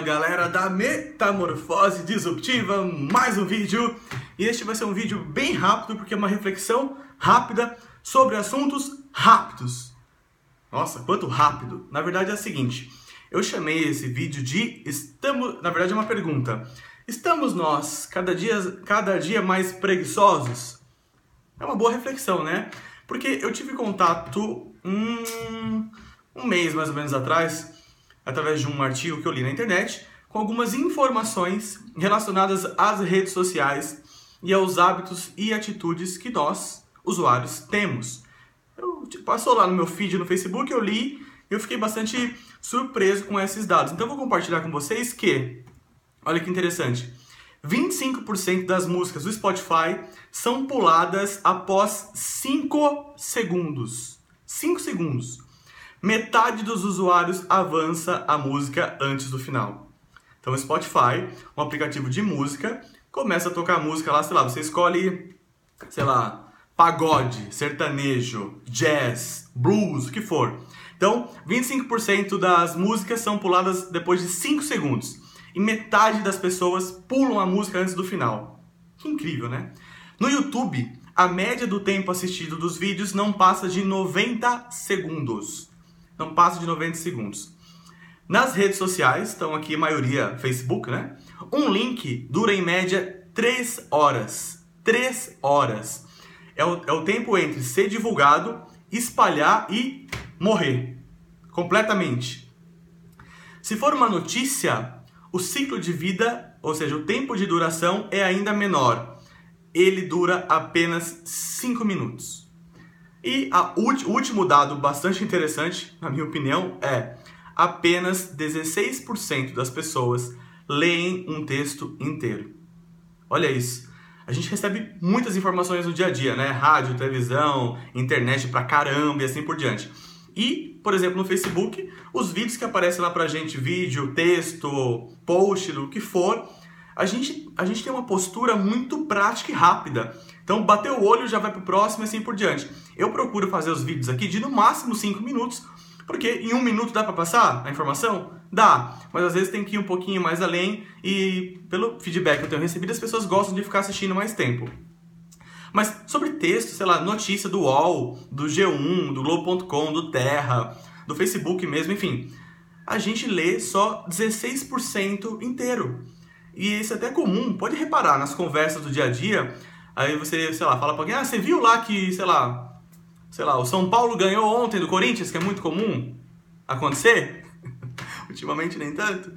galera da Metamorfose Disruptiva, mais um vídeo e este vai ser um vídeo bem rápido porque é uma reflexão rápida sobre assuntos rápidos. Nossa, quanto rápido! Na verdade é o seguinte, eu chamei esse vídeo de estamos, na verdade é uma pergunta. Estamos nós cada dia, cada dia mais preguiçosos? É uma boa reflexão, né? Porque eu tive contato um, um mês mais ou menos atrás através de um artigo que eu li na internet, com algumas informações relacionadas às redes sociais e aos hábitos e atitudes que nós, usuários, temos. Eu, tipo, passou lá no meu feed no Facebook, eu li e eu fiquei bastante surpreso com esses dados. Então eu vou compartilhar com vocês que, olha que interessante, 25% das músicas do Spotify são puladas após 5 segundos. 5 segundos metade dos usuários avança a música antes do final. Então o Spotify, um aplicativo de música, começa a tocar música lá, sei lá, você escolhe, sei lá, pagode, sertanejo, jazz, blues, o que for. Então, 25% das músicas são puladas depois de 5 segundos. E metade das pessoas pulam a música antes do final. Que incrível, né? No YouTube, a média do tempo assistido dos vídeos não passa de 90 segundos não passa de 90 segundos. Nas redes sociais, estão aqui a maioria Facebook, né? Um link dura em média 3 horas. 3 horas. É o, é o tempo entre ser divulgado, espalhar e morrer. Completamente. Se for uma notícia, o ciclo de vida, ou seja, o tempo de duração é ainda menor. Ele dura apenas 5 minutos. E o último dado bastante interessante, na minha opinião, é apenas 16% das pessoas leem um texto inteiro. Olha isso. A gente recebe muitas informações no dia a dia, né? Rádio, televisão, internet pra caramba e assim por diante. E, por exemplo, no Facebook, os vídeos que aparecem lá pra gente, vídeo, texto, post, o que for, a gente, a gente tem uma postura muito prática e rápida. Então, bateu o olho, já vai pro próximo e assim por diante. Eu procuro fazer os vídeos aqui de no máximo 5 minutos, porque em um minuto dá para passar a informação? Dá, mas às vezes tem que ir um pouquinho mais além e pelo feedback que eu tenho recebido, as pessoas gostam de ficar assistindo mais tempo. Mas sobre texto, sei lá, notícia do UOL, do G1, do Globo.com, do Terra, do Facebook mesmo, enfim, a gente lê só 16% inteiro. E isso é até comum, pode reparar nas conversas do dia a dia, aí você, sei lá, fala pra alguém, ah, você viu lá que, sei lá, sei lá, o São Paulo ganhou ontem do Corinthians, que é muito comum acontecer? Ultimamente nem tanto.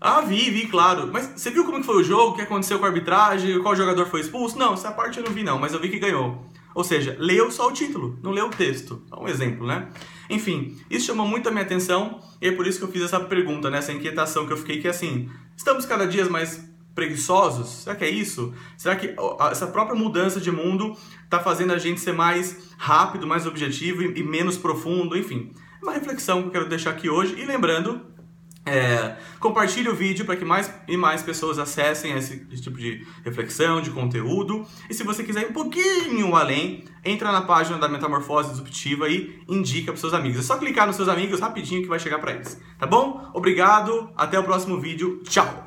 Ah, vi, vi, claro. Mas você viu como que foi o jogo, o que aconteceu com a arbitragem, qual jogador foi expulso? Não, essa parte eu não vi não, mas eu vi que ganhou. Ou seja, leu só o título, não leu o texto. Só um exemplo, né? Enfim, isso chamou muito a minha atenção e é por isso que eu fiz essa pergunta, né? essa inquietação que eu fiquei que assim, estamos cada dia mais preguiçosos? Será que é isso? Será que essa própria mudança de mundo está fazendo a gente ser mais rápido, mais objetivo e, menos profundo? Enfim, é uma reflexão que eu quero deixar aqui hoje. E lembrando, é, compartilhe o vídeo para que mais e mais pessoas acessem esse, esse, tipo de reflexão, de conteúdo. E se você quiser ir um pouquinho além, entra na página da Metamorfose Disruptiva e indica para seus amigos. É só clicar nos seus amigos rapidinho que vai chegar para eles. Tá bom? Obrigado, até o próximo vídeo. Tchau!